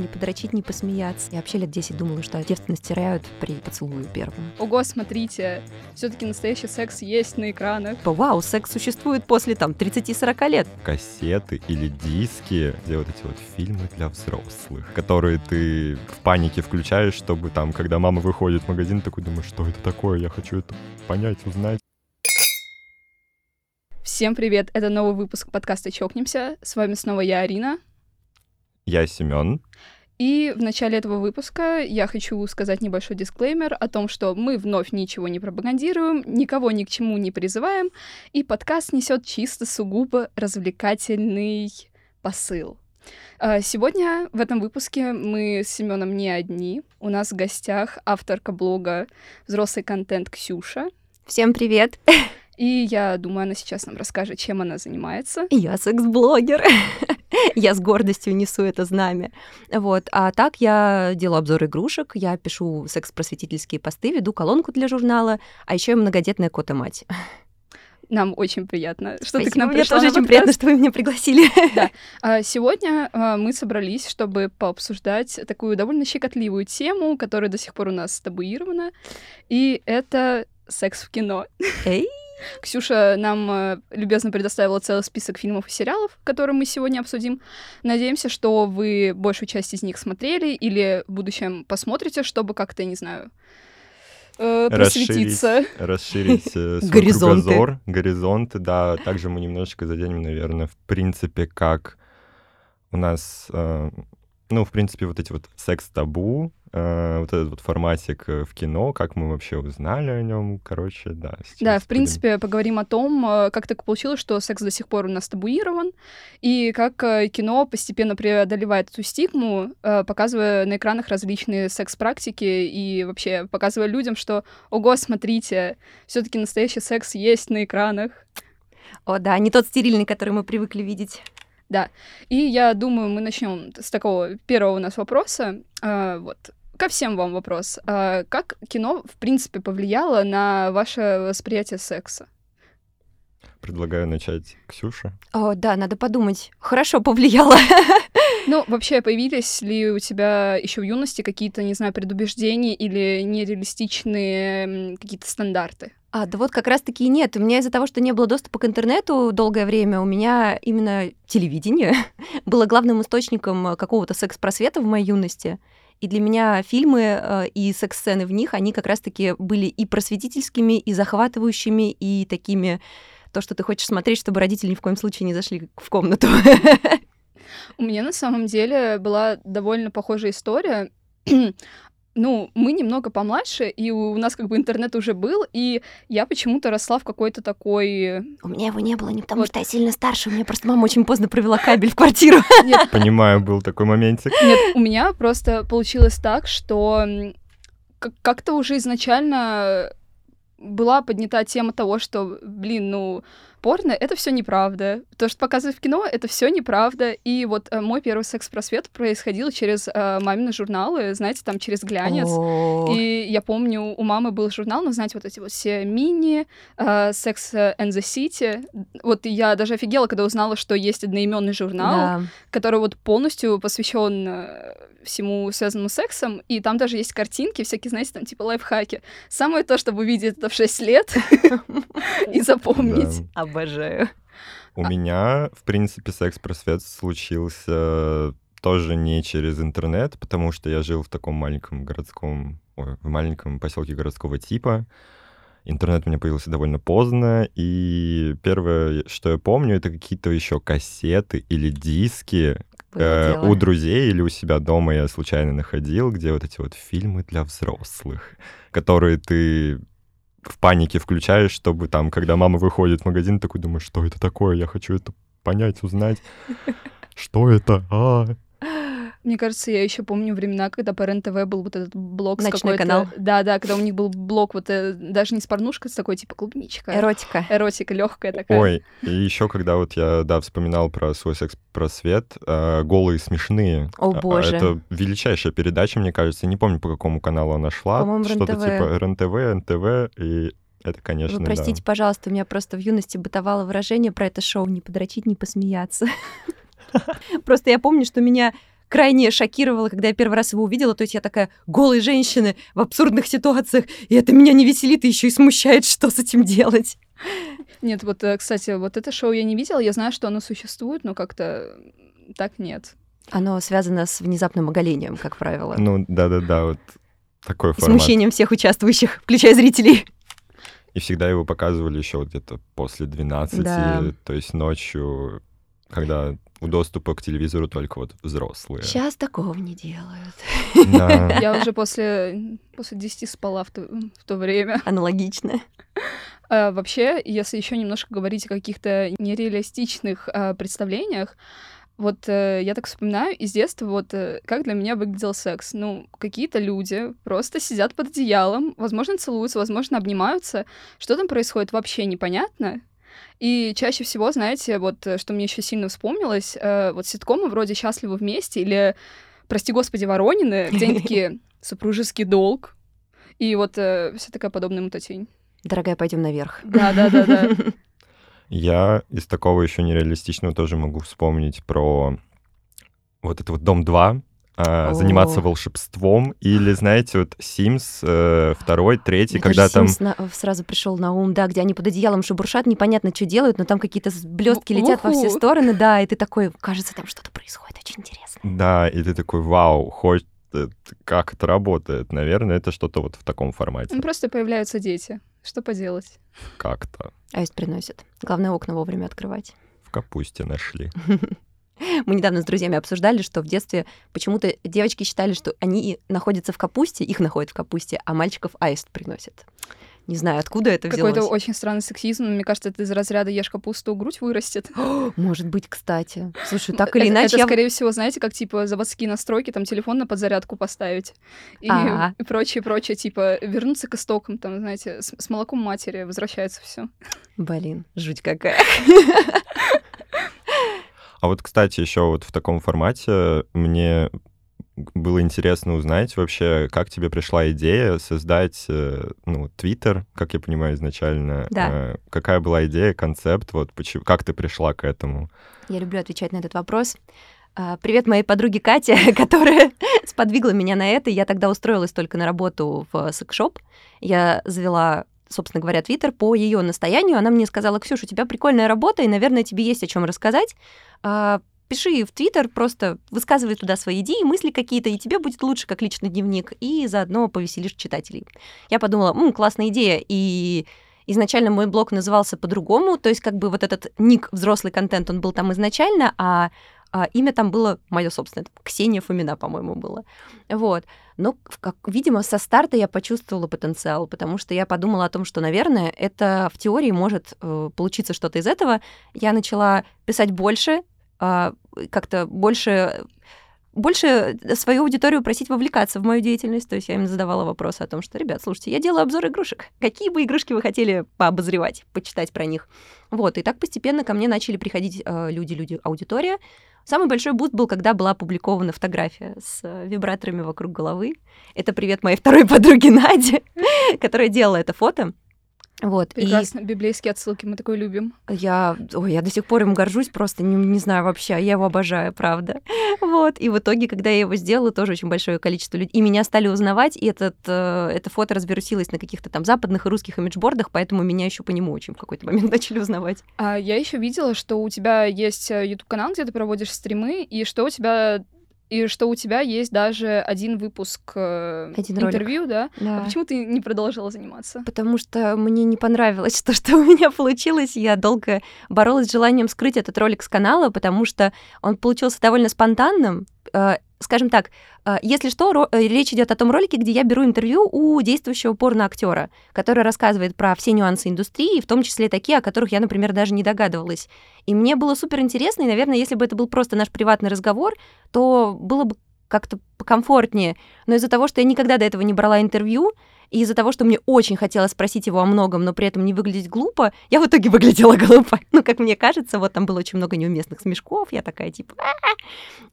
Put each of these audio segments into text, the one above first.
не подрочить, не посмеяться. Я вообще лет 10 думала, что девственность теряют при поцелуе первом. Ого, смотрите, все-таки настоящий секс есть на экранах. Вау, секс существует после там 30-40 лет. Кассеты или диски, где вот эти вот фильмы для взрослых, которые ты в панике включаешь, чтобы там, когда мама выходит в магазин, такой думаешь, что это такое, я хочу это понять, узнать. Всем привет, это новый выпуск подкаста «Чокнемся». С вами снова я, Арина. Я Семен. И в начале этого выпуска я хочу сказать небольшой дисклеймер о том, что мы вновь ничего не пропагандируем, никого ни к чему не призываем, и подкаст несет чисто сугубо развлекательный посыл. А, Сегодня в этом выпуске мы с Семеном не одни. У нас в гостях авторка блога «Взрослый контент» Ксюша. Всем привет! И я думаю, она сейчас нам расскажет, чем она занимается. Я секс-блогер. я с гордостью несу это знамя. Вот. А так я делаю обзор игрушек, я пишу секс-просветительские посты, веду колонку для журнала, а еще я многодетная кота-мать. Нам очень приятно, что Спасибо, ты к нам мне пришла. тоже на очень приятно, что вы меня пригласили. Да. А, Сегодня а, мы собрались, чтобы пообсуждать такую довольно щекотливую тему, которая до сих пор у нас табуирована, и это секс в кино. Эй, Ксюша нам э, любезно предоставила целый список фильмов и сериалов, которые мы сегодня обсудим. Надеемся, что вы большую часть из них смотрели или в будущем посмотрите, чтобы как-то, не знаю, э, просветиться. расширить э, свой Горизонты. кругозор, горизонты, да. Также мы немножечко заденем, наверное, в принципе, как у нас, э, ну, в принципе, вот эти вот секс-табу, э, вот этот вот форматик э, в кино, как мы вообще узнали о нем, короче, да. Да, в будем- принципе, поговорим о том, э, как так получилось, что секс до сих пор у нас табуирован, и как э, кино постепенно преодолевает эту стигму, э, показывая на экранах различные секс-практики и вообще показывая людям, что, ого, смотрите, все таки настоящий секс есть на экранах. О, да, не тот стерильный, который мы привыкли видеть. И я думаю, мы начнем с такого первого у нас вопроса. Э, Вот. Ко всем вам вопрос. А Как кино, в принципе, повлияло на ваше восприятие секса? Предлагаю начать Ксюша. О, да, надо подумать. Хорошо повлияло. Ну, вообще, появились ли у тебя еще в юности какие-то, не знаю, предубеждения или нереалистичные какие-то стандарты? А, да вот как раз-таки нет. У меня из-за того, что не было доступа к интернету долгое время, у меня именно телевидение было главным источником э, какого-то секс-просвета в моей юности. И для меня фильмы э, и секс-сцены в них, они как раз-таки были и просветительскими, и захватывающими, и такими то, что ты хочешь смотреть, чтобы родители ни в коем случае не зашли в комнату. У меня на самом деле была довольно похожая история. Ну, мы немного помладше, и у нас как бы интернет уже был, и я почему-то росла в какой-то такой... У меня его не было не потому, Вот. что я сильно старше, у меня просто мама очень поздно провела кабель в квартиру. Нет, Понимаю, был такой моментик. Нет, у меня просто получилось так, что как-то уже изначально была поднята тема того, что, блин, ну, порно — это все неправда. То, что показывают в кино, это все неправда. И вот э, мой первый секс-просвет происходил через э, мамины журналы, знаете, там через глянец. О, И я помню, у мамы был журнал, ну, знаете, вот эти вот все мини, э, Sex and the City. Вот я даже офигела, когда узнала, что есть одноименный журнал, да. который вот полностью посвящен э, всему связанному с сексом, и там даже есть картинки, всякие, знаете, там типа лайфхаки. Самое то, чтобы увидеть это в 6 лет и запомнить. Обожаю. У меня, в принципе, секс-просвет случился тоже не через интернет, потому что я жил в таком маленьком городском, ой, в маленьком поселке городского типа. Интернет у меня появился довольно поздно, и первое, что я помню, это какие-то еще кассеты или диски э, у друзей или у себя дома я случайно находил, где вот эти вот фильмы для взрослых, которые ты в панике включаешь, чтобы там, когда мама выходит в магазин, такой думаешь, что это такое, я хочу это понять, узнать. Что это? А, Мне кажется, я еще помню времена, когда по РЕН-ТВ был вот этот блок с Ночной какой-то... канал. Да, да, когда у них был блок вот э, даже не с порнушкой, с такой типа клубничка. Эротика. Эротика легкая такая. Ой, и еще когда вот я, да, вспоминал про свой секс-просвет, э, «Голые смешные». О, А, боже. Это величайшая передача, мне кажется. Не помню, по какому каналу она шла. По-моему, Что-то типа РЕН-ТВ, НТВ, и это, конечно, Вы да. простите, пожалуйста, у меня просто в юности бытовало выражение про это шоу «не подрочить, не посмеяться». Просто я помню, что меня крайне шокировало, когда я первый раз его увидела. То есть я такая голые женщины в абсурдных ситуациях, и это меня не веселит и еще и смущает, что с этим делать. Нет, вот, э, кстати, вот это шоу я не видела. Я знаю, что оно существует, но как-то так нет. Оно связано с внезапным оголением, как правило. Ну, да-да-да, вот такой формат. Смущением всех участвующих, включая зрителей. И всегда его показывали еще вот где-то после 12, Да. то есть ночью, когда у доступа к телевизору только вот взрослые. Сейчас такого не делают. Да. Я уже после, после 10 спала в то, в то время. Аналогично. А, вообще, если еще немножко говорить о каких-то нереалистичных а, представлениях, вот э, я так вспоминаю из детства, вот э, как для меня выглядел секс. Ну, какие-то люди просто сидят под одеялом, возможно, целуются, возможно, обнимаются. Что там происходит, вообще непонятно. И чаще всего, знаете, вот э, что мне еще сильно вспомнилось, э, вот ситкомы вроде «Счастливы вместе» или, прости господи, «Воронины», где они такие «Супружеский долг», и вот э, вся такая подобная мутатень. Дорогая, пойдем наверх. Да-да-да-да. Я из такого еще нереалистичного тоже могу вспомнить про вот это вот Дом 2, а, О. заниматься волшебством, или, знаете, вот Sims э, второй, третий, Мне когда там... Sims на- сразу пришел на ум, да, где они под одеялом шебуршат, непонятно, что делают, но там какие-то блестки летят во все стороны, да, и ты такой, кажется, там что-то происходит очень интересно. Да, и ты такой, вау, хоть э, как это работает? Наверное, это что-то вот в таком формате. Ну, просто появляются дети. Что поделать? Как-то. Аист приносит. Главное, окна вовремя открывать. В капусте нашли. Мы недавно с друзьями обсуждали, что в детстве почему-то девочки считали, что они находятся в капусте, их находят в капусте, а мальчиков аист приносит. Не знаю, откуда это взялось. Какой-то очень странный сексизм. Мне кажется, это из разряда ешь капусту, грудь вырастет. Может быть, кстати. Слушай, так или это, иначе... это, я- скорее всего, знаете, как типа заводские настройки, там телефон на подзарядку поставить и, и прочее, прочее, типа вернуться к истокам, там, знаете, с, с молоком матери возвращается все. Блин, жуть какая. А вот, кстати, еще вот в таком формате мне было интересно узнать вообще, как тебе пришла идея создать, э, ну, Твиттер, как я понимаю, изначально. Да. Э, Какая была идея, концепт, вот почему, как ты пришла к этому? Я люблю отвечать на этот вопрос. А, Привет моей подруге Кате, которая сподвигла меня на это. Я тогда устроилась только на работу в секшоп. Я завела, собственно говоря, Твиттер по ее настоянию. Она мне сказала, Ксюша, у тебя прикольная работа, и, наверное, тебе есть о чем рассказать. А, Пиши в Твиттер, просто высказывай туда свои идеи, мысли какие-то, и тебе будет лучше как личный дневник, и заодно повеселишь читателей. Я подумала, «М, классная идея, и изначально мой блог назывался по-другому, то есть как бы вот этот ник взрослый контент, он был там изначально, а, а имя там было мое собственное, там Ксения Фомина, по-моему, было. Вот. Но, как, видимо, со старта я почувствовала потенциал, потому что я подумала о том, что, наверное, это в теории может э, получиться что-то из этого. Я начала писать больше, а, как-то больше больше свою аудиторию просить вовлекаться в мою деятельность. То есть я им задавала вопросы о том, что, ребят, слушайте, я делаю обзор игрушек. Какие бы игрушки вы хотели пообозревать, почитать про них? Вот, и так постепенно ко мне начали приходить э, люди, люди, аудитория. Самый большой буст был, когда была опубликована фотография с э, вибраторами вокруг головы. Это привет моей второй подруге Наде, которая делала это фото. Вот, и Прекрасно. Библейские отсылки мы такое любим. я, ой, я до сих пор им горжусь, просто не, не знаю вообще, я его обожаю, правда. Вот, и в итоге, когда я его сделала, тоже очень большое количество людей, и меня стали узнавать, и этот, э, это фото развирусилось на каких-то там западных и русских имиджбордах, поэтому меня еще по нему очень в какой-то момент начали узнавать. А я еще видела, что у тебя есть YouTube канал, где ты проводишь стримы, и что у тебя и что у тебя есть даже один выпуск э, Один ролик. интервью, да? А Да. почему ты не продолжила заниматься? Потому что мне не понравилось то, что у меня получилось. Я долго боролась с желанием скрыть этот ролик с канала, потому что он получился довольно спонтанным. Скажем так, э, если что, э, речь идет о том ролике, где я беру интервью у действующего порно-актера, который рассказывает про все нюансы индустрии, в том числе такие, о которых я, например, даже не догадывалась. И мне было супер интересно, и, наверное, если бы это был просто наш приватный разговор, то было бы как-то покомфортнее. Но из-за того, что я никогда до этого не брала интервью, И из-за того, что мне очень хотелось спросить его о многом, но при этом не выглядеть глупо, я в итоге выглядела глупо. Ну, как мне кажется, вот там было очень много неуместных смешков, я такая типа...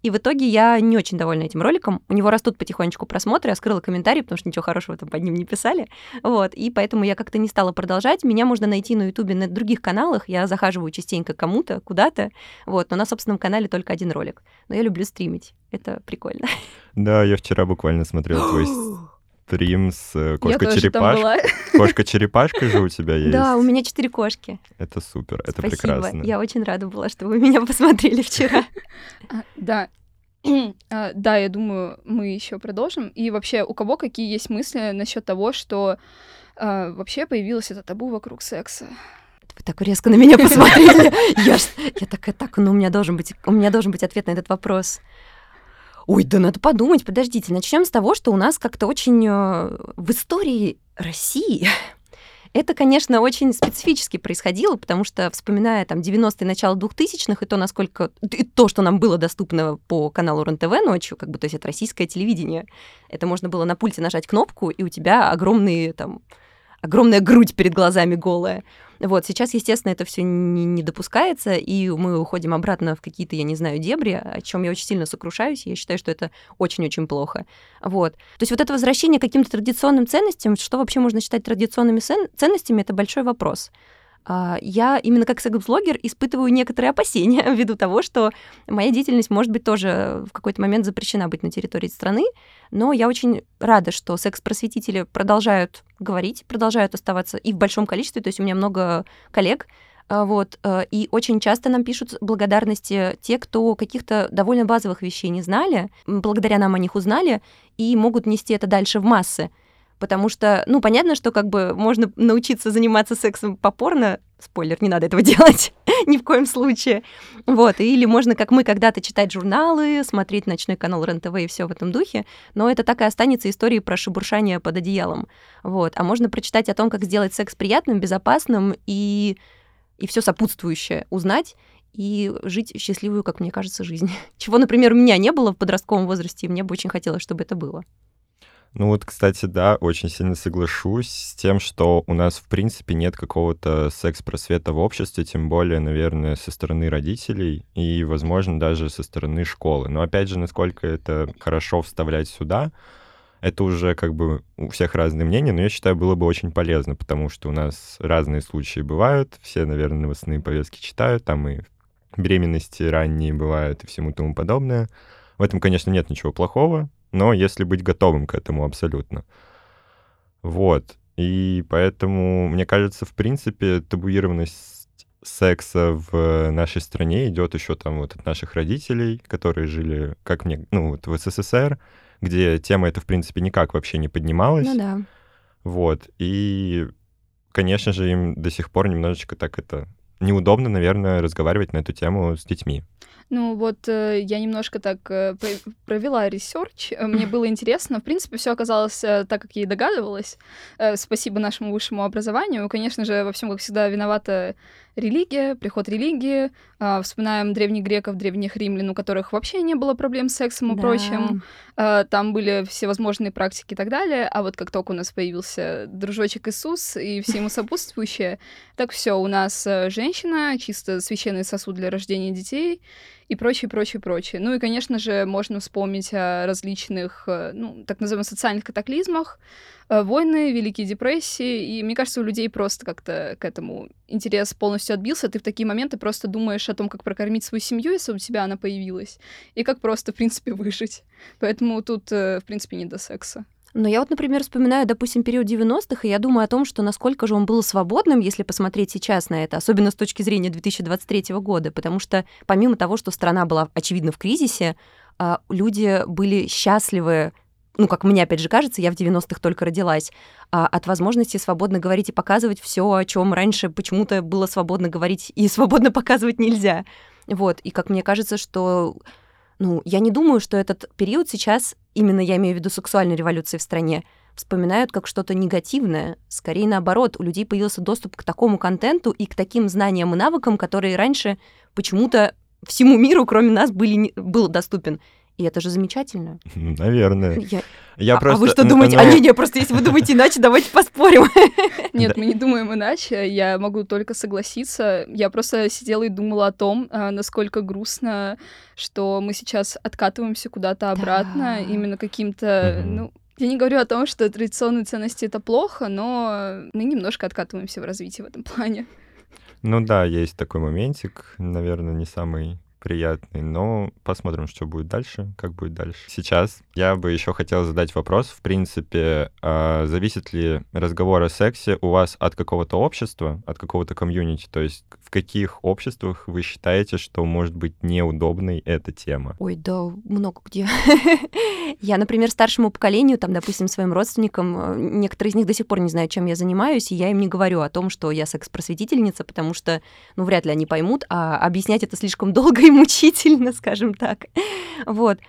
И в итоге я не очень довольна этим роликом. У него растут потихонечку просмотры, я скрыла комментарии, потому что ничего хорошего там под ним не писали. Вот, и поэтому я как-то не стала продолжать. Меня можно найти на Ютубе на других каналах, я захаживаю частенько кому-то, куда-то, вот, но на собственном канале только один ролик. Но я люблю стримить, это прикольно. Да, я вчера буквально смотрел твой стрим с э, кошкой-черепашкой. Кошка-черепашка же у тебя есть? Да, у меня четыре кошки. Это супер, это Спасибо. прекрасно. Я очень рада была, что вы меня посмотрели вчера. А, Да. А, Да, я думаю, мы еще продолжим. И вообще, у кого какие есть мысли насчет того, что а, вообще появилось это табу вокруг секса? Вы так резко на меня посмотрели. Я, я такая, так, ну у меня должен быть, у меня должен быть ответ на этот вопрос. Ой, да надо подумать, подождите. Начнем с того, что у нас как-то очень э, в истории России это, конечно, очень специфически происходило, потому что, вспоминая там 90-е, начало 2000-х, и то, насколько... И то, что нам было доступно по каналу РЕН-ТВ ночью, как бы, то есть это российское телевидение, это можно было на пульте нажать кнопку, и у тебя огромные там огромная грудь перед глазами голая. Вот, сейчас, естественно, это все не, не допускается, и мы уходим обратно в какие-то, я не знаю, дебри, о чем я очень сильно сокрушаюсь, я считаю, что это очень-очень плохо. Вот. То есть вот это возвращение к каким-то традиционным ценностям, что вообще можно считать традиционными цен- ценностями, это большой вопрос. А, Я именно как секс-блогер испытываю некоторые опасения ввиду того, что моя деятельность может быть тоже в какой-то момент запрещена быть на территории страны, но я очень рада, что секс-просветители продолжают говорить, продолжают оставаться и в большом количестве, то есть у меня много коллег, а, вот, э, и очень часто нам пишут благодарности те, кто каких-то довольно базовых вещей не знали, благодаря нам о них узнали и могут нести это дальше в массы. Потому что, ну, понятно, что как бы можно научиться заниматься сексом по порно, спойлер, не надо этого делать ни в коем случае. Вот, или можно, как мы, когда-то читать журналы, смотреть ночной канал РЕН-ТВ и все в этом духе, но это так и останется историей про шебуршание под одеялом. Вот, а можно прочитать о том, как сделать секс приятным, безопасным и, и все сопутствующее узнать, и жить счастливую, как мне кажется, жизнь. Чего, например, у меня не было в подростковом возрасте, и мне бы очень хотелось, чтобы это было. Ну вот, кстати, да, очень сильно соглашусь с тем, что у нас, в принципе, нет какого-то секс-просвета в обществе, тем более, наверное, со стороны родителей и, возможно, даже со стороны школы. Но, опять же, насколько это хорошо вставлять сюда, это уже как бы у всех разные мнения, но я считаю, было бы очень полезно, потому что у нас разные случаи бывают, все, наверное, новостные повестки читают, там и беременности ранние бывают и всему тому подобное. В этом, конечно, нет ничего плохого, но если быть готовым к этому абсолютно. Вот. И поэтому, мне кажется, в принципе, табуированность секса в нашей стране идет еще там вот от наших родителей, которые жили, как мне, ну, вот в СССР, где тема эта, в принципе, никак вообще не поднималась. Ну да. Вот. И, конечно же, им до сих пор немножечко так это неудобно, наверное, разговаривать на эту тему с детьми. Ну вот э, я немножко так э, про- провела research, э, мне было интересно. В принципе, все оказалось так, как я и догадывалась. Спасибо нашему высшему образованию. Конечно же, во всем, как всегда, виновата религия, приход религии. А, вспоминаем древних греков, древних римлян, у которых вообще не было проблем с сексом и Да. прочим. Там были всевозможные практики и так далее. А вот как только у нас появился дружочек Иисус и все ему сопутствующее, так все, у нас женщина, чисто священный сосуд для рождения детей и прочее, прочее, прочее. Ну и, конечно же, можно вспомнить о различных, э, ну, так называемых социальных катаклизмах, э, войны, Великие депрессии, и мне кажется, у людей просто как-то к этому интерес полностью отбился. Ты в такие моменты просто думаешь о том, как прокормить свою семью, если у тебя она появилась, и как просто, в принципе, выжить. Поэтому тут, э, в принципе, не до секса. Но я вот, например, вспоминаю, допустим, период 90-х, и я думаю о том, что насколько же он был свободным, если посмотреть сейчас на это, особенно с точки зрения 2023 года, потому что помимо того, что страна была, очевидно, в кризисе, а, люди были счастливы ну, как мне опять же кажется, я в 90-х только родилась, а, от возможности свободно говорить и показывать все, о чем раньше почему-то было свободно говорить и свободно показывать нельзя. Вот, и как мне кажется, что ну, я не думаю, что этот период сейчас, именно я имею в виду сексуальной революции в стране, вспоминают как что-то негативное. Скорее наоборот, у людей появился доступ к такому контенту и к таким знаниям и навыкам, которые раньше почему-то всему миру, кроме нас, были, был доступен. И это же замечательно. Наверное. Я... Я а, просто... а вы что ну, думаете? ну, А не, не, просто если вы думаете иначе, давайте поспорим. Нет, мы не думаем иначе. Я могу только согласиться. Я просто сидела и думала о том, а, насколько грустно, что мы сейчас откатываемся куда-то обратно, именно каким-то, ну, я не говорю о том, что традиционные ценности это плохо, но мы немножко откатываемся в развитии в этом плане. Ну да, есть такой моментик, наверное, не самый приятный, но посмотрим, что будет дальше, как будет дальше. Сейчас я бы еще хотел задать вопрос, в принципе, а, зависит ли разговор о сексе у вас от какого-то общества, от какого-то комьюнити, то есть в каких обществах вы считаете, что может быть неудобной эта тема? Ой, да, много где. Я, например, старшему поколению, там, допустим, своим родственникам, э, некоторые из них до сих пор не знают, чем я занимаюсь, и я им не говорю о том, что я секс-просветительница, потому что, ну, вряд ли они поймут, а объяснять это слишком долго и мучительно, скажем так. Вот.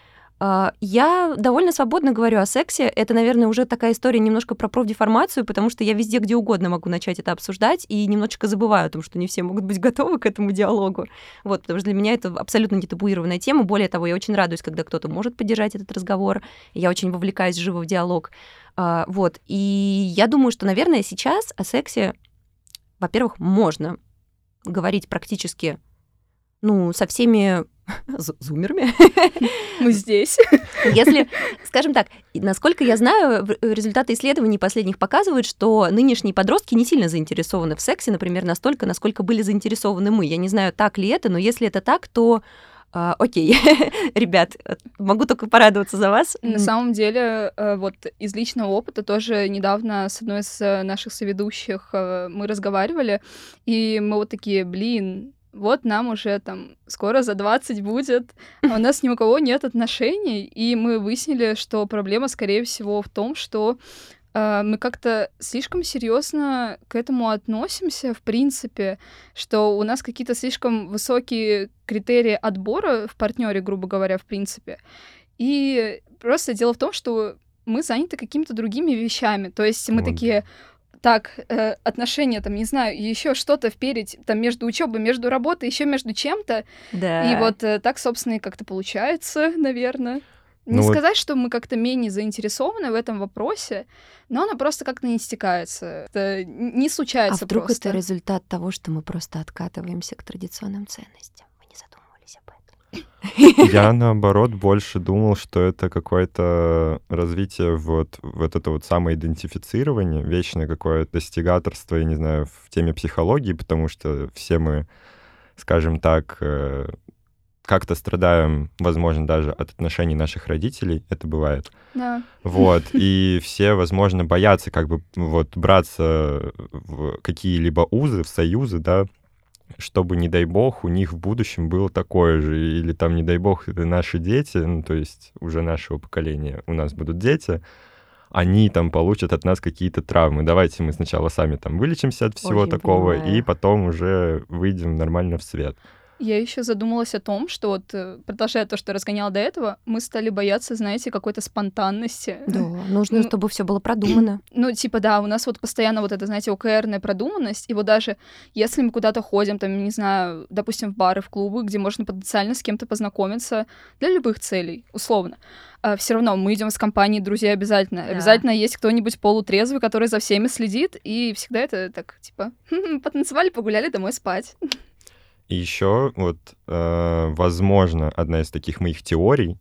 А, Я довольно свободно говорю о сексе. Это, наверное, уже такая история немножко про профдеформацию, потому что я везде, где угодно могу начать это обсуждать и немножечко забываю о том, что не все могут быть готовы к этому диалогу. Вот, потому что для меня это абсолютно не табуированная тема. Более того, я очень радуюсь, когда кто-то может поддержать этот разговор. Я очень вовлекаюсь живо в диалог. А, Вот. И я думаю, что, наверное, сейчас о сексе, во-первых, можно говорить практически, ну, со всеми зумерами. Мы здесь. Если, скажем так, насколько я знаю, результаты исследований последних показывают, что нынешние подростки не сильно заинтересованы в сексе, например, настолько, насколько были заинтересованы мы. Я не знаю, так ли это, но если это так, то а, окей, ребят, могу только порадоваться за вас. На самом деле, э, вот из личного опыта тоже недавно с одной из э, наших соведущих э, мы разговаривали, и мы вот такие, блин, вот нам уже там скоро за 20 будет, а у нас ни у кого нет отношений, и мы выяснили, что проблема, скорее всего, в том, что э, мы как-то слишком серьезно к этому относимся, в принципе, что у нас какие-то слишком высокие критерии отбора в партнере, грубо говоря, в принципе. И просто дело в том, что мы заняты какими-то другими вещами. То есть мы Вот. такие, так, э, отношения, там, не знаю, еще что-то вперед, там, между учебой, между работой, еще между чем-то. Да. И вот э, так, собственно, и как-то получается, наверное. Не Ну вот- сказать, что мы как-то менее заинтересованы в этом вопросе, но оно просто как-то не стекается. Это не а случается вдруг просто. это результат того, что мы просто откатываемся к традиционным ценностям? Вы не задумывались об этом? Я, наоборот, больше думал, что это какое-то развитие вот, вот это вот самоидентифицирование, вечное какое-то достигаторство, я не знаю, в теме психологии, потому что все мы, скажем так, э, как-то страдаем, возможно, даже от отношений наших родителей, это бывает. Да. Вот, и все, возможно, боятся как бы вот браться в какие-либо узы, в союзы, да, чтобы, не дай бог, у них в будущем было такое же, или там, не дай бог, это наши дети, ну, то есть уже нашего поколения, у нас будут дети, они там получат от нас какие-то травмы. Давайте мы сначала сами там вылечимся от всего Очень такого, понимаю. и потом уже выйдем нормально в свет. Я еще задумалась о том, что вот, э, продолжая то, что разгоняла до этого, мы стали бояться, знаете, какой-то спонтанности. Да, нужно, Ну, чтобы все было продумано. Ну, типа, да, у нас вот постоянно вот это, знаете, ОКРная продуманность, и вот даже если мы куда-то ходим, там, не знаю, допустим, в бары, в клубы, где можно потенциально с кем-то познакомиться для любых целей, условно, все равно мы идем с компанией друзей обязательно. Да. Обязательно есть кто-нибудь полутрезвый, который за всеми следит, и всегда это так, типа, потанцевали, погуляли, домой спать. И еще вот, э, возможно, одна из таких моих теорий,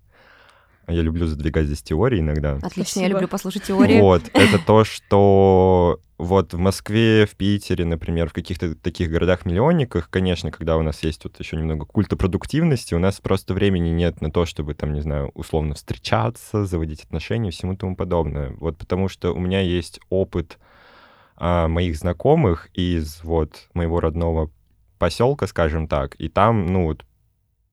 я люблю задвигать здесь теории иногда, Отлично, я Спасибо. люблю послушать теории. Вот, это то, что вот в Москве, в Питере, например, в каких-то таких городах-миллионниках, конечно, когда у нас есть вот еще немного культа продуктивности, у нас просто времени нет на то, чтобы там, не знаю, условно встречаться, заводить отношения и всему тому подобное. Вот потому что у меня есть опыт а, моих знакомых из вот моего родного поселка, скажем так, и там, ну вот,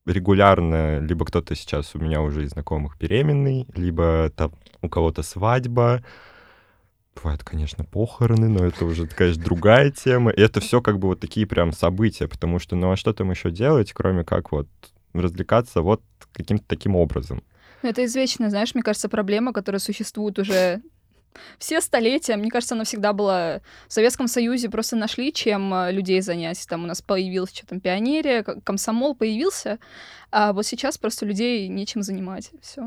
регулярно либо кто-то сейчас у меня уже из знакомых беременный, либо там у кого-то свадьба. Бывают, конечно, похороны, но это уже, конечно, другая тема. И это все как бы вот такие прям события, потому что, ну а что там еще делать, кроме как вот развлекаться вот каким-то таким образом. Ну, это извечная, знаешь, мне кажется, проблема, которая существует уже все столетия, мне кажется, она всегда была в Советском Союзе, просто нашли, чем э, людей занять. Там у нас появилась что там пионерия, комсомол появился, а вот сейчас просто людей нечем занимать. Все.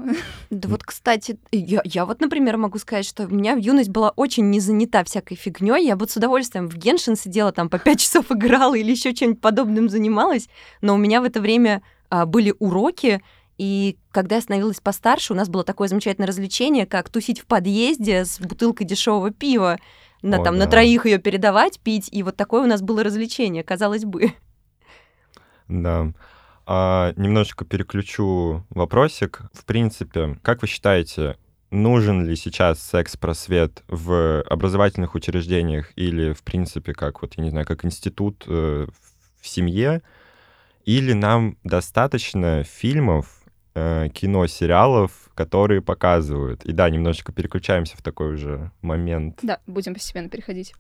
Да вот, кстати, я, я вот, например, могу сказать, что у меня в юность была очень не занята всякой фигней. Я вот с удовольствием в Геншин сидела, там по пять часов играла или еще чем-нибудь подобным занималась, но у меня в это время а, были уроки, и когда я становилась постарше, у нас было такое замечательное развлечение, как тусить в подъезде с бутылкой дешевого пива. На, О, там, да. на троих ее передавать, пить. И вот такое у нас было развлечение, казалось бы. Да. А, немножечко переключу вопросик. В принципе, как вы считаете, нужен ли сейчас секс-просвет в образовательных учреждениях или, в принципе, как, вот, я не знаю, как институт э, в семье? Или нам достаточно фильмов, э, кино, сериалов, которые показывают. И да, немножечко переключаемся в такой уже момент. Да, будем постепенно переходить.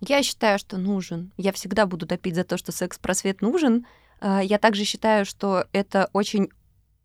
Я считаю, что нужен. Я всегда буду топить за то, что секс-просвет нужен. А, я также считаю, что это очень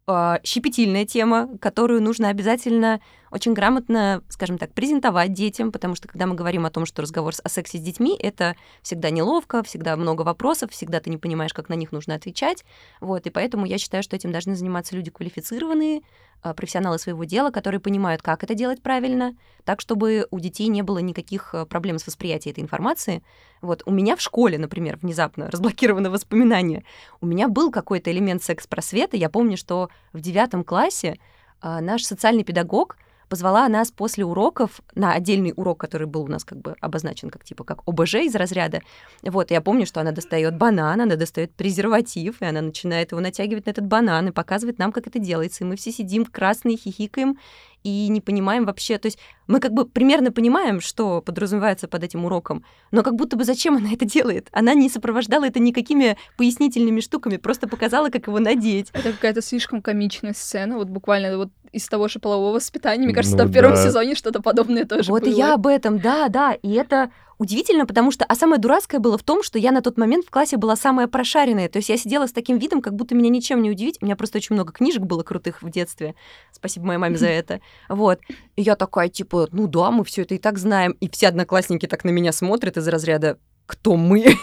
а, щепетильная тема, которую нужно обязательно очень грамотно, скажем так, презентовать детям, потому что когда мы говорим о том, что разговор о сексе с детьми, это всегда неловко, всегда много вопросов, всегда ты не понимаешь, как на них нужно отвечать. Вот, и поэтому я считаю, что этим должны заниматься люди квалифицированные, а, профессионалы своего дела, которые понимают, как это делать правильно, так, чтобы у детей не было никаких а, проблем с восприятием этой информации. Вот у меня в школе, например, внезапно разблокировано воспоминание, у меня был какой-то элемент секс-просвета. Я помню, что в девятом классе а, наш социальный педагог позвала нас после уроков на отдельный урок, который был у нас как бы обозначен как типа как ОБЖ из разряда. Вот, я помню, что она достает банан, она достает презерватив, и она начинает его натягивать на этот банан и показывает нам, как это делается. И мы все сидим красные, хихикаем, и не понимаем вообще, то есть мы как бы примерно понимаем, что подразумевается под этим уроком, но как будто бы зачем она это делает? Она не сопровождала это никакими пояснительными штуками, просто показала, как его надеть. Это какая-то слишком комичная сцена, вот буквально вот из того же полового воспитания, мне кажется, ну, в первом да. сезоне что-то подобное тоже Вот было. и я об этом, да, да, и это удивительно, потому что, а самое дурацкое было в том, что я на тот момент в классе была самая прошаренная, то есть я сидела с таким видом, как будто меня ничем не удивить, у меня просто очень много книжек было крутых в детстве, спасибо моей маме за это, вот, и я такая, типа, ну да, мы все это и так знаем, и все одноклассники так на меня смотрят из разряда, кто мы.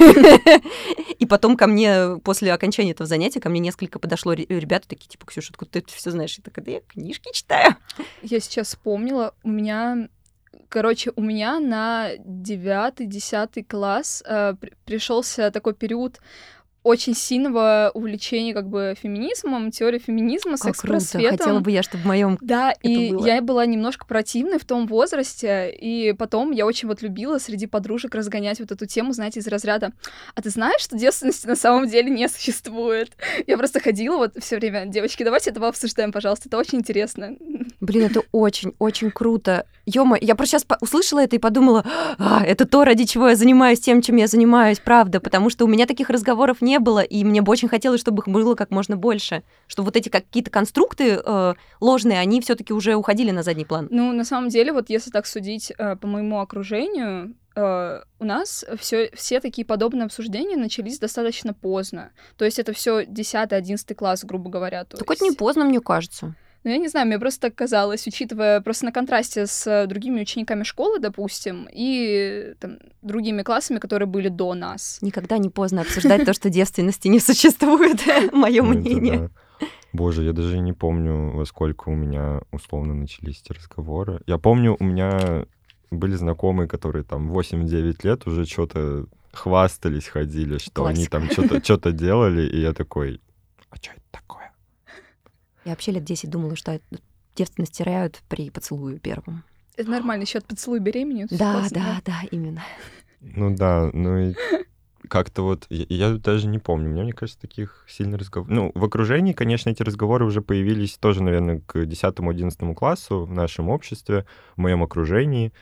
И потом ко мне, после окончания этого занятия, ко мне несколько подошло ребята такие, типа, Ксюша, откуда ты все знаешь? Я такая, да я книжки читаю. Я сейчас вспомнила, у меня Короче, у меня на девятый, десятый класс э, пришелся такой период очень сильного увлечения как бы феминизмом, теорией феминизма, секс-просветом. Хотела бы я, чтобы в моем Да, и было. я была немножко противной в том возрасте, и потом я очень вот любила среди подружек разгонять вот эту тему, знаете, из разряда «А ты знаешь, что девственности на самом деле не существует?» Я просто ходила вот все время «Девочки, давайте это обсуждаем, пожалуйста, это очень интересно». Блин, это очень-очень круто. Ёма, я просто сейчас услышала это и подумала, а, это то, ради чего я занимаюсь тем, чем я занимаюсь, правда, потому что у меня таких разговоров не было, и мне бы очень хотелось, чтобы их было как можно больше, чтобы вот эти какие-то конструкты э, ложные, они все таки уже уходили на задний план. Ну, на самом деле, вот если так судить э, по моему окружению, Uh, у нас все, все такие подобные обсуждения начались достаточно поздно. То есть это все 10-11 класс, грубо говоря. Так есть... хоть не поздно, мне кажется. Ну, я не знаю, мне просто так казалось, учитывая просто на контрасте с другими учениками школы, допустим, и там, другими классами, которые были до нас. Никогда не поздно обсуждать то, что девственности не существует, мое мнение. Боже, я даже не помню, во сколько у меня условно начались эти разговоры. Я помню, у меня были знакомые, которые там 8-9 лет уже что-то хвастались, ходили, что они там что-то делали, и я такой, а что это такое? Я вообще лет 10 думала, что девственность теряют при поцелуе первом. Это нормально, еще от поцелуя беременеют. Да, классно, да, да, именно. Ну да, ну и как-то вот, я, я даже не помню, у меня, мне кажется, таких сильных разговоров... Ну, в окружении, конечно, эти разговоры уже появились тоже, наверное, к 10-11 классу в нашем обществе, в моем окружении.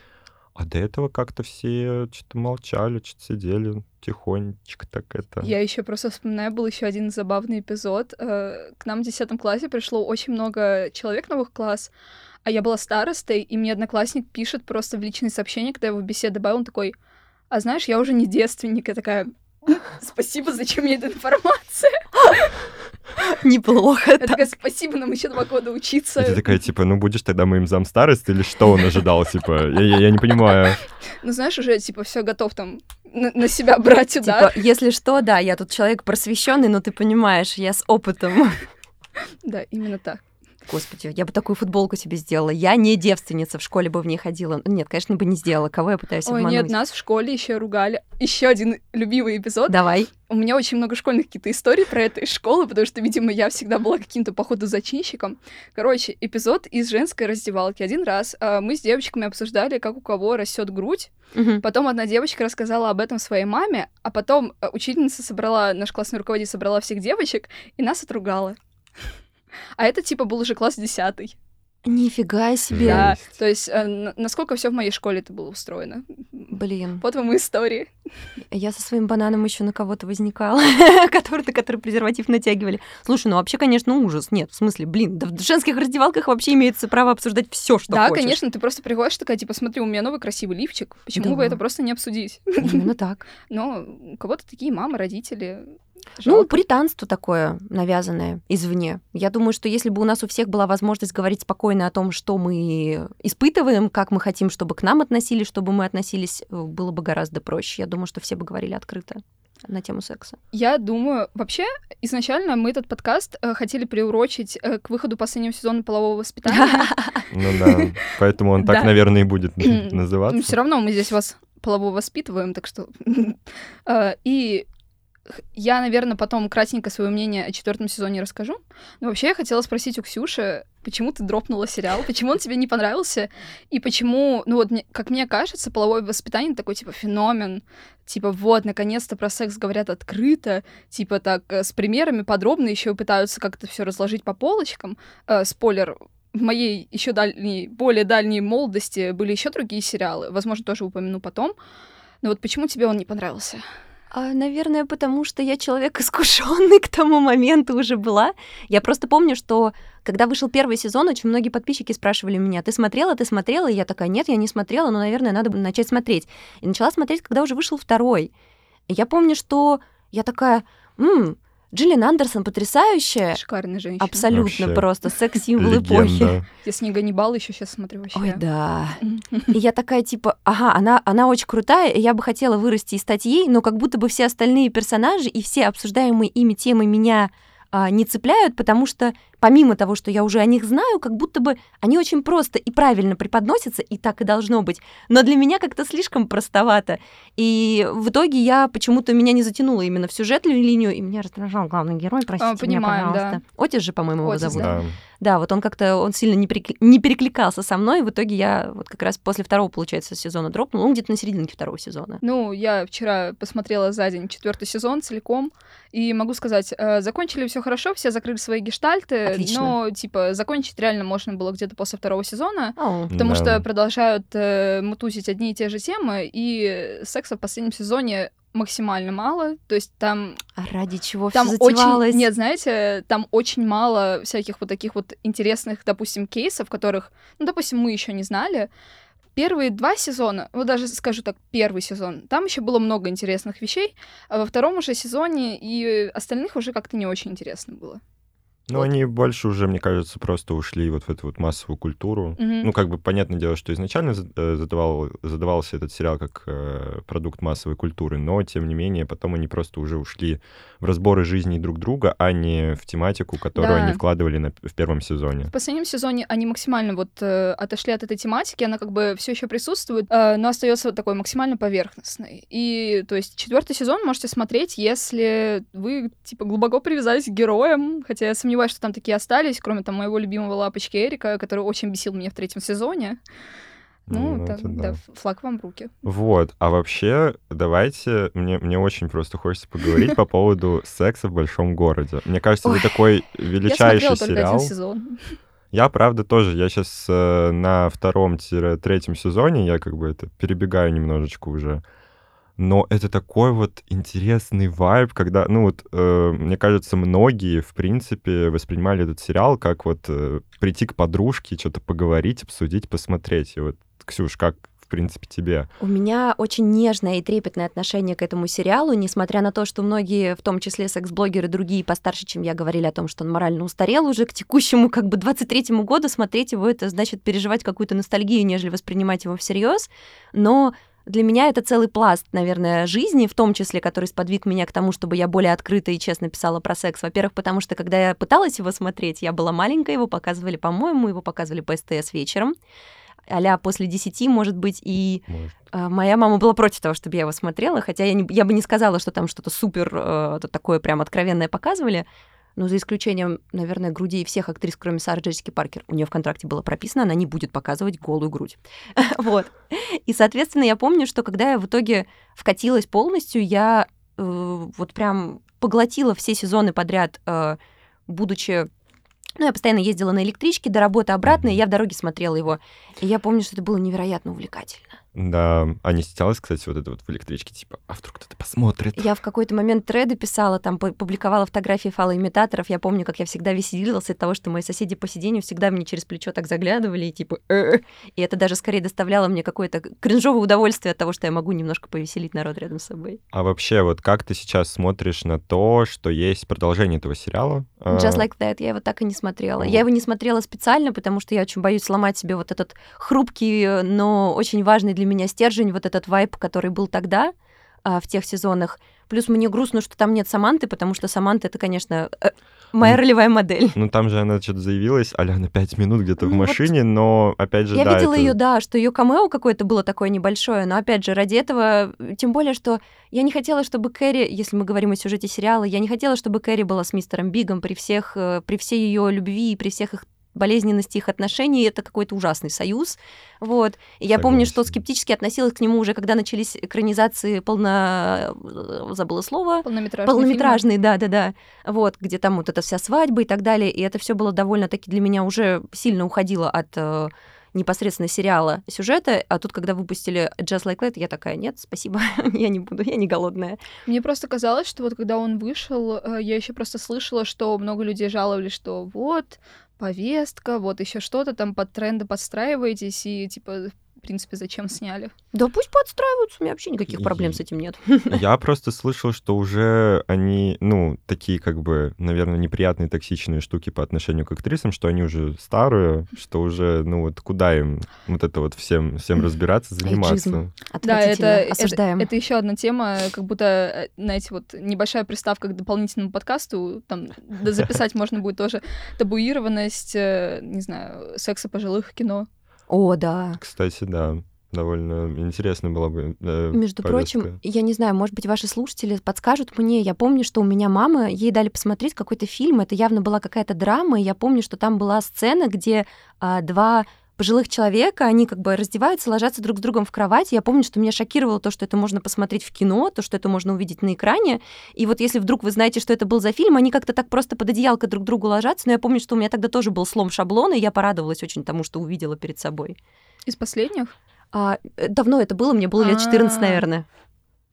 А до этого как-то все что-то молчали, что-то сидели тихонечко так это. Я еще просто вспоминаю, был еще один забавный эпизод. Э, к нам в 10 классе пришло очень много человек новых класс, а я была старостой, и мне одноклассник пишет просто в личные сообщения, когда я его в беседу добавил, он такой, а знаешь, я уже не девственник. Я такая, спасибо, зачем мне эта информация? Неплохо. Я такая, спасибо, нам еще два года учиться. И ты такая, типа, ну будешь тогда моим замстарост или что он ожидал, типа? Я, я, я не понимаю. Ну, знаешь, уже, типа, все готов там на, на себя брать удар. Типа, если что, да, я тут человек просвещенный, но ты понимаешь, я с опытом. Да, именно так. Господи, я бы такую футболку себе сделала. Я не девственница, в школе бы в ней ходила. Нет, конечно, бы не сделала. Кого я пытаюсь Ой, обмануть? нет, нас в школе еще ругали. Еще один любимый эпизод. Давай. У меня очень много школьных каких-то историй про это из школы, потому что, видимо, я всегда была каким-то, походу, зачинщиком. Короче, эпизод из женской раздевалки. Один раз а, мы с девочками обсуждали, как у кого растет грудь. Мгм. Потом одна девочка рассказала об этом своей маме, а потом э, учительница собрала, наш классный руководитель собрала всех девочек и нас отругала. А это типа был уже класс десятый. Нифига себе. Да, Жесть. то есть э, насколько все в моей школе это было устроено. Блин, Вот вам истории. я со своим бананом еще на кого-то возникала, который, на который презерватив натягивали. Слушай, ну вообще, конечно, ужас. Нет, в смысле, блин, да в женских раздевалках вообще имеется право обсуждать все, что да, хочешь. конечно, ты просто приходишь такая, типа, смотри, у меня новый красивый лифчик, почему бы Да. это просто не обсудить? Именно так. Но у кого-то такие мамы, родители. Ну, Жалко. пуританство такое навязанное извне. Я думаю, что если бы у нас у всех была возможность говорить спокойно о том, что мы испытываем, как мы хотим, чтобы к нам относились, чтобы мы относились, э, было бы гораздо проще. Я думаю, что все бы говорили открыто на тему секса. Я думаю, вообще, изначально мы этот подкаст э, хотели приурочить э, к выходу последнего сезона полового воспитания. Ну да, поэтому он так, наверное, и будет Все называться. равно мы здесь вас полово воспитываем, так что... Э, И я, наверное, потом кратенько свое мнение о четвертом сезоне расскажу. Но вообще я хотела спросить у Ксюши, почему ты дропнула сериал, почему он тебе не понравился, и почему, ну вот, мне- как мне кажется, половое воспитание такой, типа, феномен, типа, вот, наконец-то про секс говорят открыто, типа, так, э, с примерами подробно еще пытаются как-то все разложить по полочкам. Э, спойлер, в моей еще дальней, более дальней молодости были еще другие сериалы, возможно, тоже упомяну потом. Но вот почему тебе он не понравился? А, наверное, потому что я человек искушенный к тому моменту уже была. Я просто помню, что когда вышел первый сезон, очень многие подписчики спрашивали меня, ты смотрела, ты смотрела? И я такая, нет, я не смотрела, но, наверное, надо начать смотреть. И начала смотреть, когда уже вышел второй. И я помню, что я такая, м Джиллиан Андерсон потрясающая. Шикарная женщина. Абсолютно Вообще. просто секс-символ эпохи. Я с ней Ганнибал еще сейчас смотрю вообще. Ой, да. И я такая, типа, ага, она, она очень крутая, и я бы хотела вырасти и стать ей, но как будто бы все остальные персонажи и все обсуждаемые ими темы меня а, не цепляют, потому что помимо того, что я уже о них знаю, как будто бы они очень просто и правильно преподносятся, и так и должно быть. Но для меня как-то слишком простовато. И в итоге я почему-то меня не затянула именно в сюжетную линию, и меня раздражал главный герой, простите меня, понимаем, да. пожалуйста. Отис же, по-моему, его Отис, зовут. да. Да. Вот он как-то, он сильно не, перекли- не перекликался со мной, и в итоге я вот как раз после второго, получается, сезона дропнула, ну, где-то на серединке второго сезона. Ну, я вчера посмотрела за день четвертый сезон целиком, и могу сказать, э, закончили все хорошо, все закрыли свои гештальты, Отлично. но, типа, закончить реально можно было где-то после второго сезона, О, потому Да. что продолжают э, мутузить одни и те же темы, и секса в последнем сезоне максимально мало, то есть там а ради чего Там все очень, нет, знаете, там очень мало всяких вот таких вот интересных, допустим, кейсов, которых, ну, допустим, мы еще не знали. Первые два сезона, вот даже скажу так, первый сезон, там еще было много интересных вещей, а во втором уже сезоне и остальных уже как-то не очень интересно было. Ну, Вот. они больше уже, мне кажется, просто ушли вот в эту вот массовую культуру. Мгм. Ну, как бы понятное дело, что изначально э, задавал, задавался этот сериал как э, продукт массовой культуры, но, тем не менее, потом они просто уже ушли в разборы жизни друг друга, а не в тематику, которую Да. они вкладывали на- в первом сезоне. В последнем сезоне они максимально вот э, отошли от этой тематики, она как бы все еще присутствует, э, но остается вот такой максимально поверхностной. И то есть четвертый сезон можете смотреть, если вы типа глубоко привязались к героям, хотя я сомневаюсь, что там такие остались, кроме там моего любимого лапочки Эрика, который очень бесил меня в третьем сезоне. Ну, Ну, так, да, да. флаг вам в руки. Вот, а вообще, давайте, мне, мне очень просто хочется поговорить по поводу секса в большом городе. Мне кажется, это такой величайший сериал. Я, правда, тоже. Я сейчас на втором-третьем сезоне, я как бы это перебегаю немножечко уже. Но это такой вот интересный вайб, когда, ну вот, э, мне кажется, многие, в принципе, воспринимали этот сериал как вот э, прийти к подружке, что-то поговорить, обсудить, посмотреть. И вот, Ксюш, как принципе, тебе? У меня очень нежное и трепетное отношение к этому сериалу, несмотря на то, что многие, в том числе секс-блогеры, другие постарше, чем я, говорили о том, что он морально устарел уже к текущему, как бы, 23-му году. Смотреть его, это значит переживать какую-то ностальгию, нежели воспринимать его всерьез. Но для меня это целый пласт, наверное, жизни, в том числе, который сподвиг меня к тому, чтобы я более открыто и честно писала про секс. Во-первых, потому что, когда я пыталась его смотреть, я была маленькая, его показывали, по-моему, его показывали по СТС вечером а после 10, может быть, и может. А, моя мама была против того, чтобы я его смотрела, хотя я, не, я бы не сказала, что там что-то супер э, такое прям откровенное показывали, но за исключением, наверное, груди всех актрис, кроме Сары Джессики Паркер. У нее в контракте было прописано, она не будет показывать голую грудь. вот. И, соответственно, я помню, что когда я в итоге вкатилась полностью, я э, вот прям поглотила все сезоны подряд, э, будучи ну, я постоянно ездила на электричке до работы обратно, и я в дороге смотрела его. И я помню, что это было невероятно увлекательно. Да, а не стеснялась, кстати, вот это вот в электричке, типа, а вдруг кто-то посмотрит? Я в какой-то момент треды писала, там, публиковала фотографии фалоимитаторов. Я помню, как я всегда веселилась от того, что мои соседи по сиденью всегда мне через плечо так заглядывали, и типа, э -э". и это даже скорее доставляло мне какое-то кринжовое удовольствие от того, что я могу немножко повеселить народ рядом с собой. А вообще, вот как ты сейчас смотришь на то, что есть продолжение этого сериала? Just Like That, я его так и не смотрела. Я его не смотрела специально, потому что я очень боюсь сломать себе вот этот хрупкий, но очень важный для меня стержень, вот этот вайп, который был тогда а, в тех сезонах. Плюс мне грустно, что там нет Саманты, потому что Саманта это, конечно, э, моя ролевая модель. Ну там же она что-то заявилась, аля на пять минут где-то ну, в машине, вот но опять же, Я да, видела это... ее, да, что ее камео какое-то было такое небольшое, но опять же, ради этого, тем более, что я не хотела, чтобы Кэрри, если мы говорим о сюжете сериала, я не хотела, чтобы Кэрри была с мистером Бигом при всех, э, при всей ее любви и при всех их болезненности их отношений, это какой-то ужасный союз. Вот. И я Согласен. помню, что скептически относилась к нему уже, когда начались экранизации полно... забыла слово. Полнометражные Полнометражные, да-да-да. Вот, где там вот эта вся свадьба и так далее. И это все было довольно-таки для меня уже сильно уходило от э, непосредственно сериала сюжета, а тут, когда выпустили Just Like That, я такая, нет, спасибо, я не буду, я не голодная. Мне просто казалось, что вот когда он вышел, э, я еще просто слышала, что много людей жаловались, что вот, повестка, вот еще что-то там под тренды подстраиваетесь и типа в принципе, зачем сняли. Да пусть подстраиваются, у меня вообще никаких проблем с этим нет. Я просто слышал, что уже они, ну, такие как бы, наверное, неприятные токсичные штуки по отношению к актрисам, что они уже старые, что уже, ну вот куда им вот это вот всем, всем разбираться, заниматься. Да, это, осуждаем. Это, это еще одна тема, как будто, э, знаете, вот небольшая приставка к дополнительному подкасту, там записать можно будет тоже табуированность, э, не знаю, секса пожилых кино. О, да. Кстати, да довольно интересно было бы. Э, Между повестка. прочим, я не знаю, может быть, ваши слушатели подскажут мне. Я помню, что у меня мама, ей дали посмотреть какой-то фильм, это явно была какая-то драма, и я помню, что там была сцена, где а, два пожилых человека, они как бы раздеваются, ложатся друг с другом в кровать. Я помню, что меня шокировало то, что это можно посмотреть в кино, то, что это можно увидеть на экране. И вот если вдруг вы знаете, что это был за фильм, они как-то так просто под одеялко друг другу ложатся. Но я помню, что у меня тогда тоже был слом шаблона, и я порадовалась очень тому, что увидела перед собой. Из последних? А, э, давно это было, мне было лет 14, а. наверное.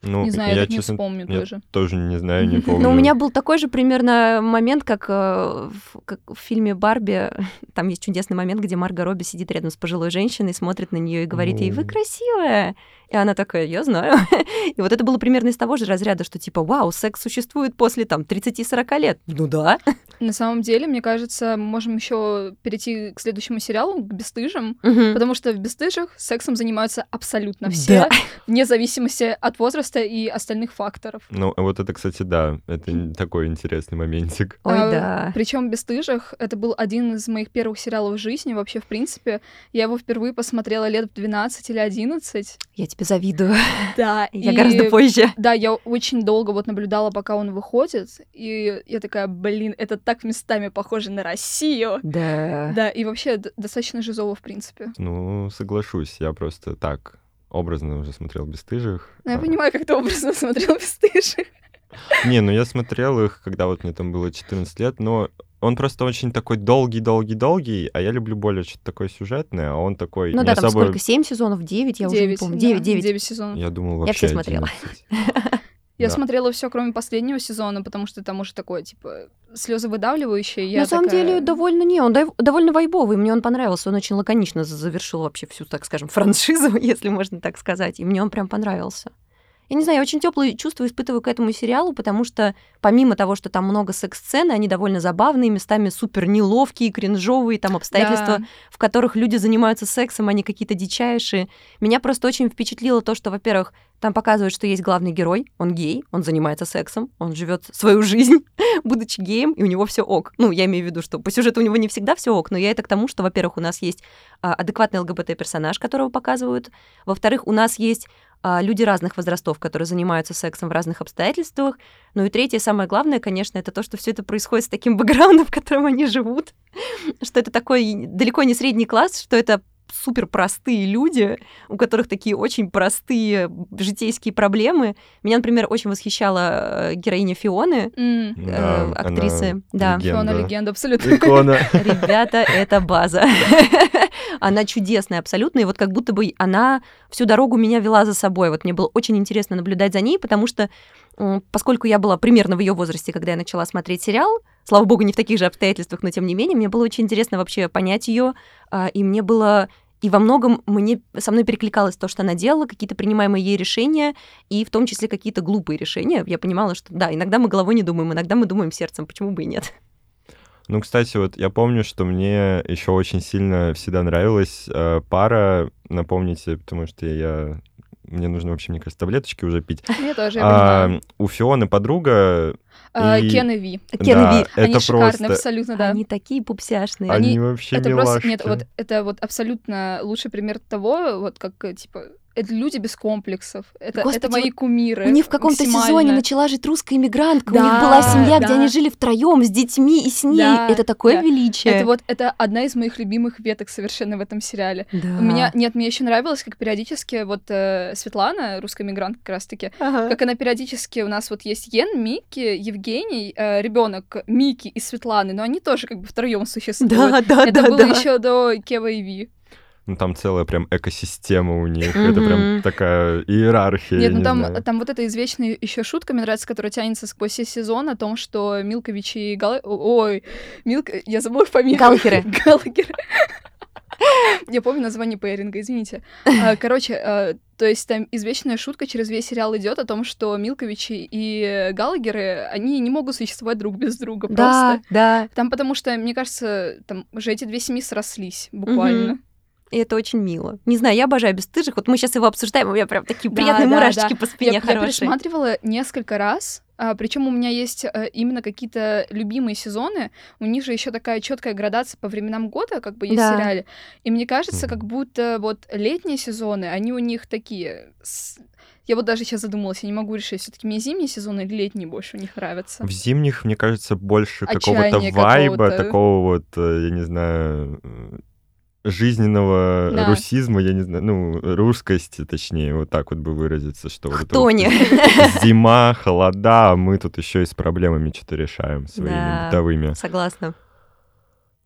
Ну, не знаю, я, я не честно, вспомню я тоже. Тоже не знаю, не помню. Но у меня был такой же примерно момент, как, э, в, как в фильме Барби. Там есть чудесный момент, где Марго Робби сидит рядом с пожилой женщиной, смотрит на нее и говорит ну... ей: "Вы красивая". И она такая, я знаю. и вот это было примерно из того же разряда, что типа, вау, секс существует после там 30-40 лет. Ну да. На самом деле, мне кажется, мы можем еще перейти к следующему сериалу, к «Бесстыжим», угу. потому что в «Бесстыжих» сексом занимаются абсолютно все, да. вне зависимости от возраста и остальных факторов. Ну, вот это, кстати, да, это такой интересный моментик. Ой, а, да. Причем «Бесстыжих» — это был один из моих первых сериалов в жизни вообще, в принципе. Я его впервые посмотрела лет в 12 или 11. Я тебе завидую. Да. Я и, гораздо позже. Да, я очень долго вот наблюдала, пока он выходит, и я такая, блин, это так местами похоже на Россию. Да. Да, и вообще достаточно жизово, в принципе. Ну, соглашусь, я просто так образно уже смотрел «Бесстыжих». Ну, я а... понимаю, как ты образно смотрел «Бесстыжих». Не, ну я смотрел их, когда вот мне там было 14 лет, но он просто очень такой долгий-долгий-долгий, а я люблю более что-то такое сюжетное, а он такой... Ну да, там особо... сколько, 7 сезонов, 9, я 9, уже не помню. 9, да, 9. 9 сезонов. Я думал вообще Я все смотрела. Я Да. смотрела все, кроме последнего сезона, потому что там уже такое, типа, слезы выдавливающие. Я На самом такая, деле, довольно не, он дов- довольно вайбовый, мне он понравился, он очень лаконично за- завершил вообще всю, так скажем, франшизу, если можно так сказать, и мне он прям понравился. Я не знаю, я очень теплые чувства испытываю к этому сериалу, потому что помимо того, что там много секс-сцен, они довольно забавные, местами супер неловкие, кринжовые, там обстоятельства, Да. в которых люди занимаются сексом, они какие-то дичайшие. Меня просто очень впечатлило то, что, во-первых, там показывают, что есть главный герой, он гей, он занимается сексом, он живет свою жизнь, будучи геем, и у него все ок. Ну, я имею в виду, что по сюжету у него не всегда все ок, но я это к тому, что, во-первых, у нас есть а, адекватный ЛГБТ-персонаж, которого показывают, во-вторых, у нас есть люди разных возрастов, которые занимаются сексом в разных обстоятельствах. Ну и третье, самое главное, конечно, это то, что все это происходит с таким бэкграундом, в котором они живут, что это такой далеко не средний класс, что это супер простые люди, у которых такие очень простые житейские проблемы. Меня, например, очень восхищала э, героиня Фионы, э, Да, она актрисы. Да, легенда. Фиона легенда, абсолютно. Икона. Ребята, это база. Она чудесная абсолютно, и вот как будто бы она всю дорогу меня вела за собой. Вот мне было очень интересно наблюдать за ней, потому что поскольку я была примерно в ее возрасте, когда я начала смотреть сериал, слава богу, не в таких же обстоятельствах, но тем не менее, мне было очень интересно вообще понять ее, и мне было и во многом мне со мной перекликалось то, что она делала, какие-то принимаемые ей решения, и в том числе какие-то глупые решения. Я понимала, что да, иногда мы головой не думаем, иногда мы думаем сердцем, почему бы и нет. Ну, кстати, вот я помню, что мне еще очень сильно всегда нравилась э, пара, напомните, потому что я... Мне нужно вообще, мне кажется, таблеточки уже пить. Я тоже, я А, у Фионы подруга, А, и- Кен и Ви. Кен и Ви. это Они шикарные, просто... абсолютно, да. Они такие пупсяшные. Они, Они- вообще Это милашки. просто, нет, вот это вот абсолютно лучший пример того, вот как, э, типа, это люди без комплексов. Это, Господи, это мои кумиры. У них в каком-то сезоне начала жить русская иммигрантка. у Да, них была семья, где да. они жили втроем с детьми и с ней. Да, это такое да. величие. Это вот это одна из моих любимых веток совершенно в этом сериале. Да. У меня нет, мне еще нравилось, как периодически вот э, Светлана, русская мигрант как раз-таки, Ага. как она периодически у нас вот есть Йен, Микки, Евгений, ребенок Мики и Светланы, но они тоже как бы втроем существуют. Да, да, Это да, было да. еще до Кева и Ви. Ну, там целая прям экосистема у них. Это прям такая иерархия, Нет, ну не там, знаю. там вот эта извечная еще шутка, мне нравится, которая тянется сквозь все сезон, о том, что Милкович и Гал... Ой, Милк... Я забыла фамилию. Галлахеры. Галлахеры. Я помню название пейринга, извините. А, Короче, а, то есть там извечная шутка через весь сериал идет о том, что Милковичи и Галагеры, они не могут существовать друг без друга Да, просто. да. Там потому что, мне кажется, там уже эти две семьи срослись буквально. Мгм. И это очень мило. Не знаю, я обожаю бесстыжих. Вот мы сейчас его обсуждаем, у меня прям такие приятные да, мурашечки да. по спине Я, я хорошие. пересматривала несколько раз. причем у меня есть э, именно какие-то любимые сезоны. У них же еще такая четкая градация по временам года, как бы есть Да. в сериале. И мне кажется, как будто вот летние сезоны, они у них такие. с- Я вот даже сейчас задумалась, я не могу решить, все-таки мне зимние сезоны или летние больше у них нравятся. В зимних, мне кажется, больше какого-то вайба, какого-то. такого вот, э, я не знаю, жизненного Да. русизма, я не знаю, ну, русскости, точнее, вот так вот бы выразиться, что вот Тони. зима, холода, а мы тут еще и с проблемами что-то решаем своими Да. бытовыми. Согласна.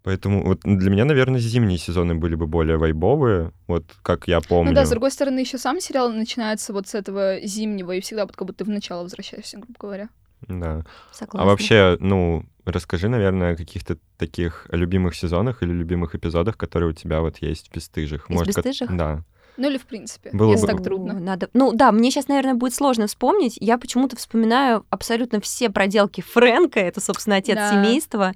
Поэтому вот для меня, наверное, зимние сезоны были бы более вайбовые, вот как я помню. Ну да, с другой стороны, еще сам сериал начинается вот с этого зимнего, и всегда вот как будто ты в начало возвращаешься, грубо говоря. Да. Согласна. А вообще, ну, расскажи, наверное, о каких-то таких любимых сезонах или любимых эпизодах, которые у тебя вот есть в «Бесстыжих». Из как- «Бесстыжих»? Да. Ну или в принципе, Было если бы- так трудно. Надо... Ну да, мне сейчас, наверное, будет сложно вспомнить. Я почему-то вспоминаю абсолютно все проделки Фрэнка, это, собственно, отец Да. семейства.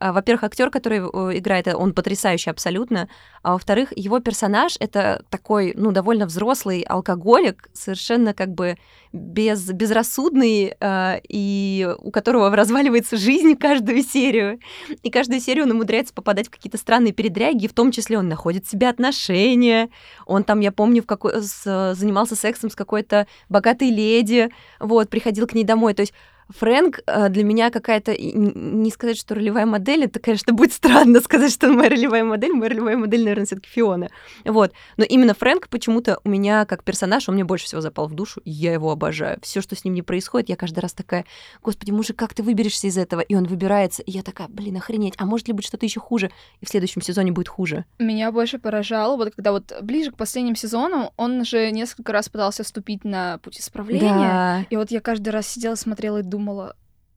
А, Во-первых, актер, который э, играет, э, он потрясающий абсолютно. А во-вторых, его персонаж это такой, ну, довольно взрослый алкоголик, совершенно как бы без, безрассудный, э, и у которого разваливается жизнь каждую серию. И каждую серию он умудряется попадать в какие-то странные передряги, в том числе он находит себе отношения. Он там, я помню, в какой, с- занимался сексом с какой-то богатой леди, вот, приходил к ней домой. То есть Фрэнк э, для меня какая-то, не сказать, что ролевая модель, это, конечно, будет странно сказать, что моя ролевая модель. Моя ролевая модель, наверное, все таки Фиона. Вот. Но именно Фрэнк почему-то у меня как персонаж, он мне больше всего запал в душу, и я его обожаю. Все, что с ним не происходит, я каждый раз такая, господи, мужик, как ты выберешься из этого? И он выбирается, и я такая, блин, охренеть, а может ли быть что-то еще хуже? И в следующем сезоне будет хуже. Меня больше поражало, вот когда вот ближе к последним сезонам, он же несколько раз пытался вступить на путь исправления. Да, И вот я каждый раз сидела, смотрела и думала,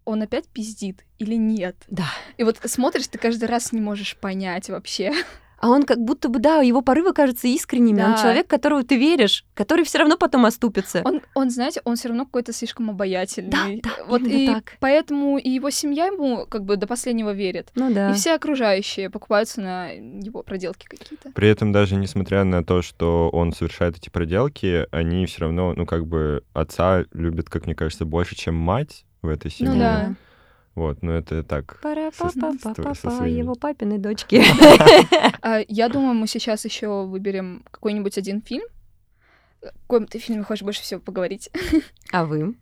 он опять пиздит или нет? да. И вот смотришь, ты каждый раз не можешь понять вообще. А он как будто бы, да, его порывы кажутся искренними. Он Да. человек, которого ты веришь, который все равно потом оступится. Он, он знаете, он все равно какой-то слишком обаятельный. Да, да, вот и так. поэтому и его семья ему как бы до последнего верит. Ну да. И все окружающие покупаются на его проделки какие-то. При этом даже несмотря на то, что он совершает эти проделки, они все равно, ну, как бы отца любят, как мне кажется, больше, чем мать в этой семье. Ну да. Вот, но это так. пара па со- па со- па со па своими. его папиной дочки. А, я думаю, мы сейчас еще выберем какой-нибудь один фильм. О каком ты фильме хочешь больше всего поговорить? А вы?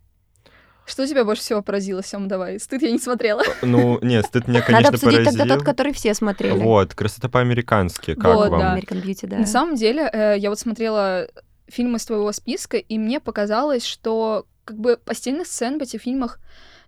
Что тебя больше всего поразило, Сем, давай? Стыд я не смотрела. Ну, нет, стыд меня, Надо конечно, обсудить тогда поразил. тот, который все смотрели. Вот, красота по-американски, как Вот, вам? да. American Beauty, да. На самом деле, э, я вот смотрела фильмы из твоего списка, и мне показалось, что как бы постельных сцен в этих фильмах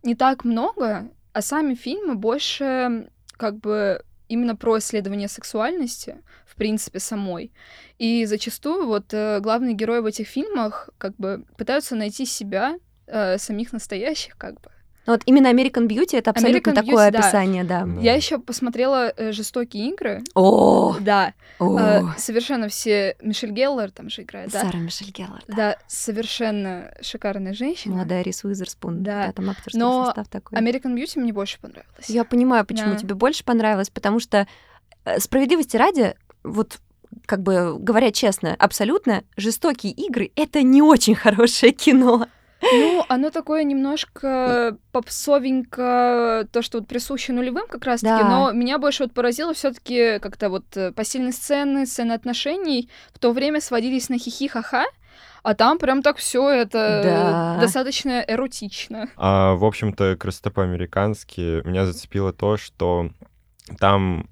не так много, а сами фильмы больше как бы именно про исследование сексуальности, в принципе, самой. И зачастую вот э, главные герои в этих фильмах как бы пытаются найти себя, э, самих настоящих, как бы. Ну Вот именно American Beauty это абсолютно American такое Beauty, описание, да. Да. Я еще посмотрела э, жестокие игры. О, Да, о, э, совершенно все. Мишель Геллер там же играет, да? Сара Мишель Геллар. да. Да, совершенно шикарная женщина. Молодая Рис Уизерспун. Да. Да, там актерский Но состав такой. American Beauty мне больше понравилась. Я понимаю, почему Да. тебе больше понравилось, потому что э, справедливости ради, вот как бы говоря честно, абсолютно жестокие игры это не очень хорошее кино. Ну, оно такое немножко попсовенько, то, что вот присуще нулевым как раз-таки, Да. но меня больше вот поразило все таки как-то вот э, постельные сцены, сцены отношений в то время сводились на хихи-ха-ха, а там прям так все это Да. достаточно эротично. А, в общем-то, красота по-американски меня зацепило то, что там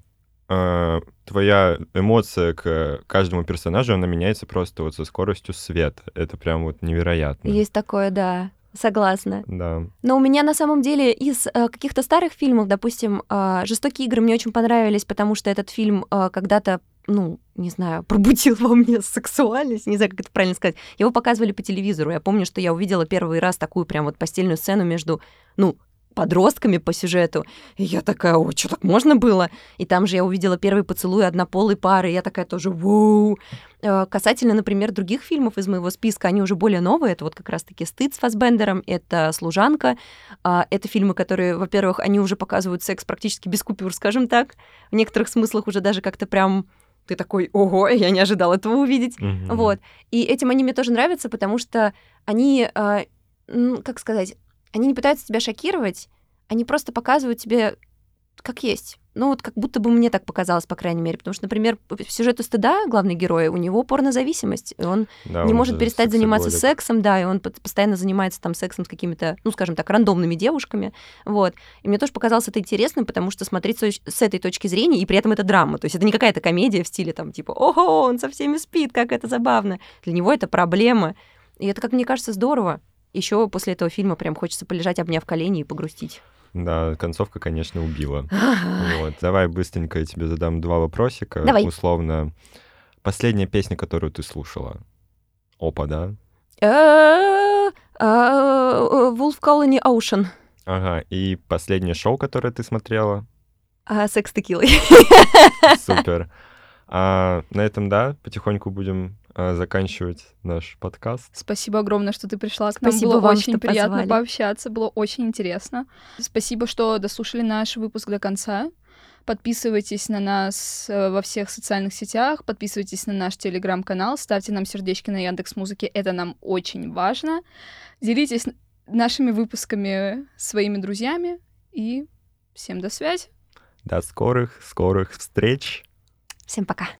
э, твоя эмоция к каждому персонажу, она меняется просто вот со скоростью света. Это прям вот невероятно. Есть такое, да. Согласна. Да. Но у меня на самом деле из э, каких-то старых фильмов, допустим, э, «Жестокие игры» мне очень понравились, потому что этот фильм э, когда-то, ну, не знаю, пробудил во мне сексуальность, не знаю, как это правильно сказать. Его показывали по телевизору. Я помню, что я увидела первый раз такую прям вот постельную сцену между, ну, подростками по сюжету. И я такая, о, что так можно было? И там же я увидела первый поцелуй однополой пары, и я такая тоже, воу. Э, Касательно, например, других фильмов из моего списка, они уже более новые. Это вот как раз-таки «Стыд» с Фассбендером, это «Служанка». А, Это фильмы, которые, во-первых, они уже показывают секс практически без купюр, скажем так. В некоторых смыслах уже даже как-то прям ты такой, ого, я не ожидал этого увидеть. Мгм. Вот. И этим они мне тоже нравятся, потому что они, м, как сказать, они не пытаются тебя шокировать, они просто показывают тебе как есть. Ну, вот как будто бы мне так показалось, по крайней мере. Потому что, например, по сюжету стыда главный герой, у него порнозависимость. И он Да, не он может же перестать заниматься сексом, да, и он постоянно занимается там сексом с какими-то, ну, скажем так, рандомными девушками, вот. И мне тоже показалось это интересным, потому что смотреть с, с этой точки зрения, и при этом это драма, то есть это не какая-то комедия в стиле там типа «Ого, он со всеми спит, как это забавно». Для него это проблема, и это, как мне кажется, здорово. Еще после этого фильма прям хочется полежать, обняв колени и погрустить. Да, концовка, конечно, убила. Вот. Давай быстренько я тебе задам два вопросика. Давай. Условно. Последняя песня, которую ты слушала. Опа, да? Э, э, Wolf Colony Ocean. Ага. И последнее шоу, которое ты смотрела. А, Секс текилой. Супер. А на этом, да, потихоньку будем заканчивать наш подкаст. Спасибо огромное, что ты пришла к нам. Спасибо было вам, очень что приятно позвали. пообщаться, было очень интересно. Спасибо, что дослушали наш выпуск до конца. Подписывайтесь на нас э, во всех социальных сетях, подписывайтесь на наш телеграм-канал, ставьте нам сердечки на Яндекс Музыке, это нам очень важно. Делитесь нашими выпусками своими друзьями и всем до связи. До скорых, скорых встреч. Всем пока.